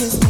is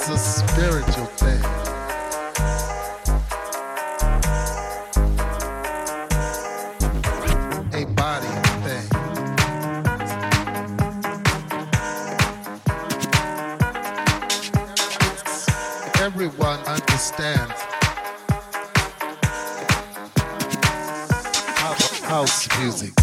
It's a spiritual thing. A body thing. Everyone understands house music.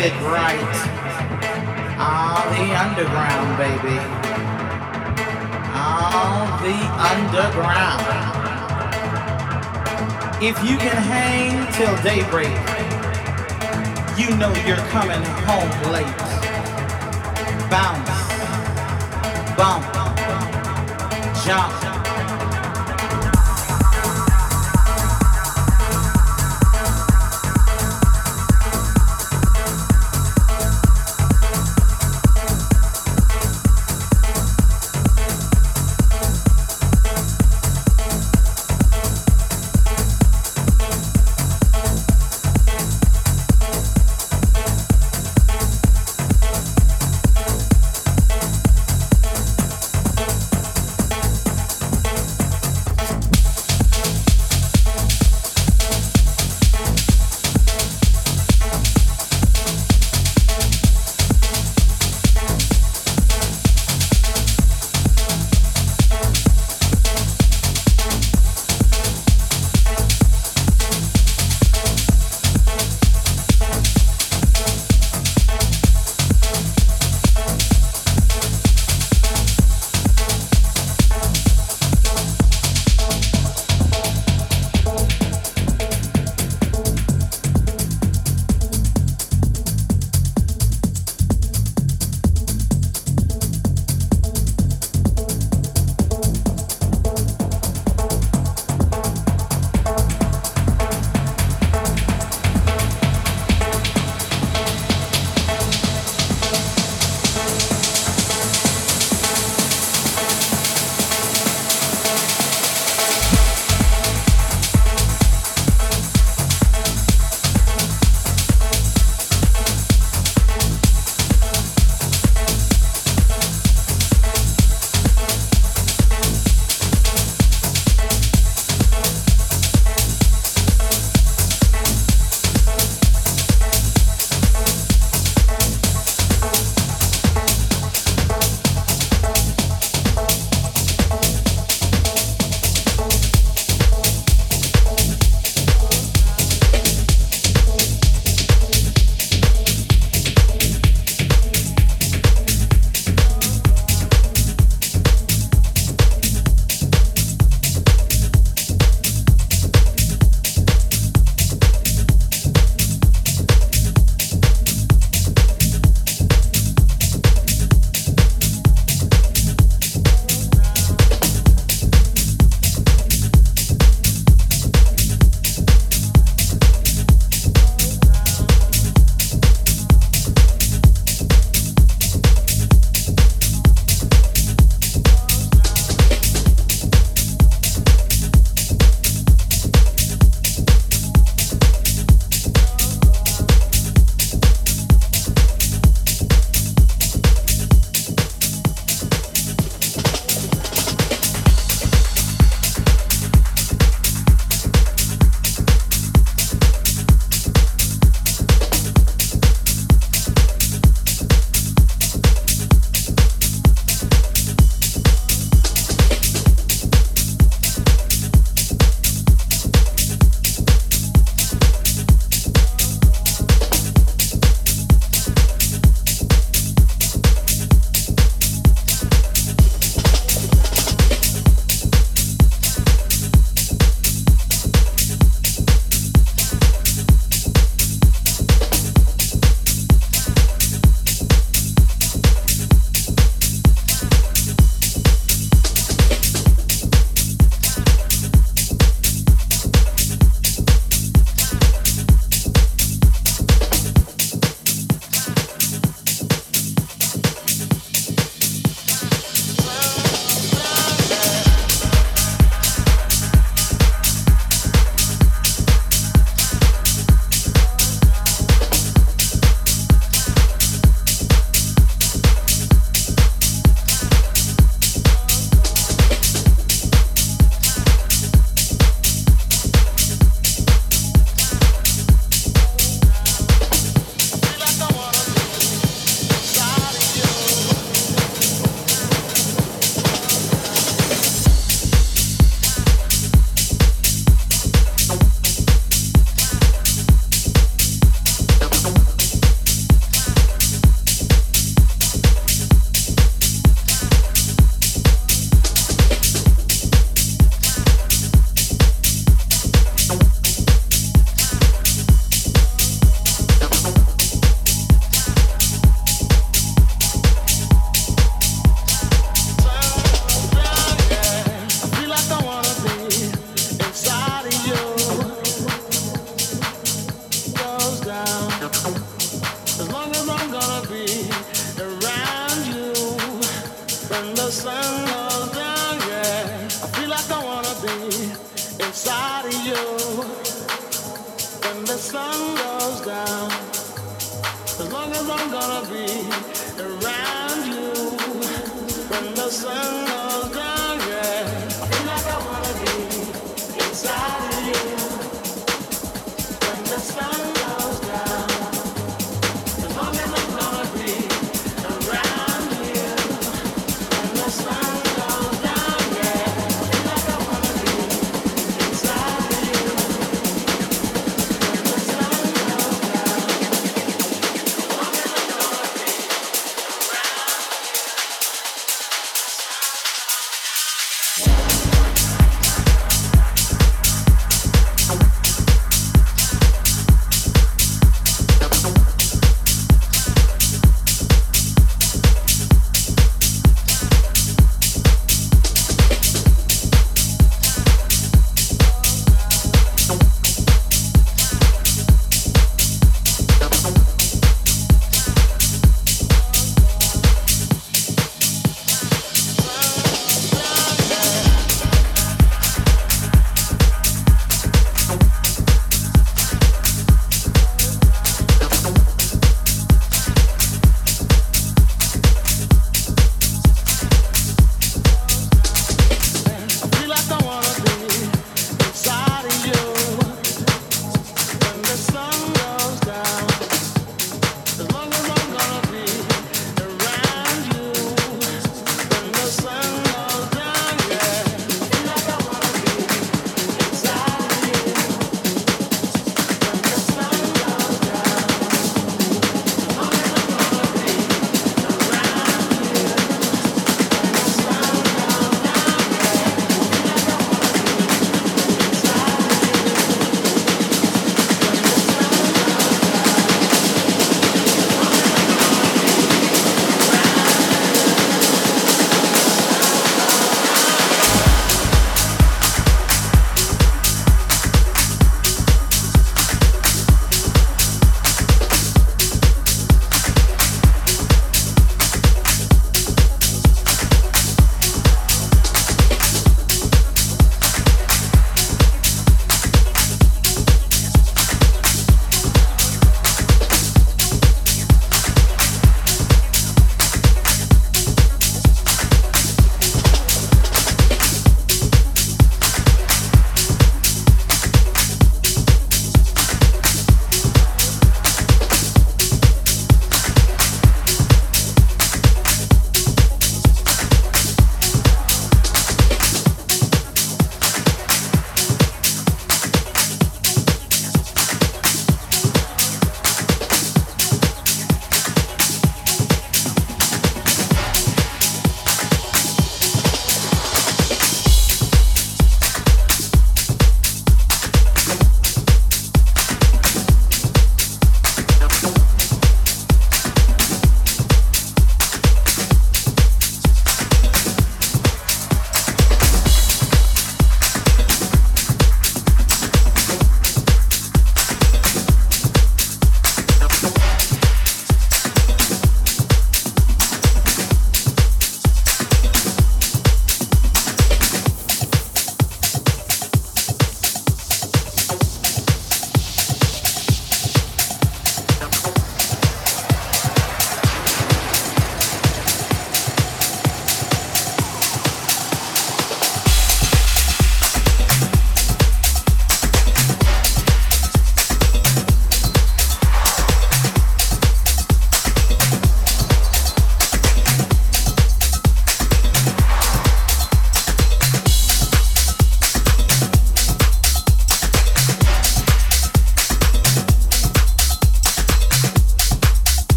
it right. Ah, the underground, baby. Ah, the underground. If you can hang till daybreak, you know you're coming home late. Bounce, bump, jump.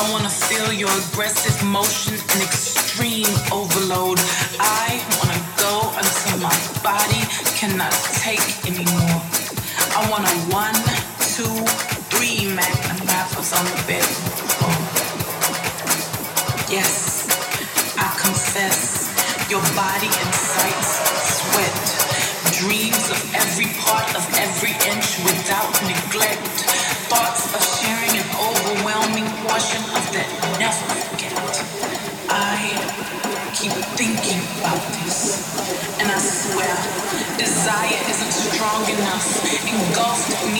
I want to feel your aggressive motion and extreme overload. I want to go until my body cannot take anymore. I wanna one, two, three magnum wrappers on the bed. Yes, I confess, your body incites sweat, dreams of every part of every inch without neglect. engulfed me.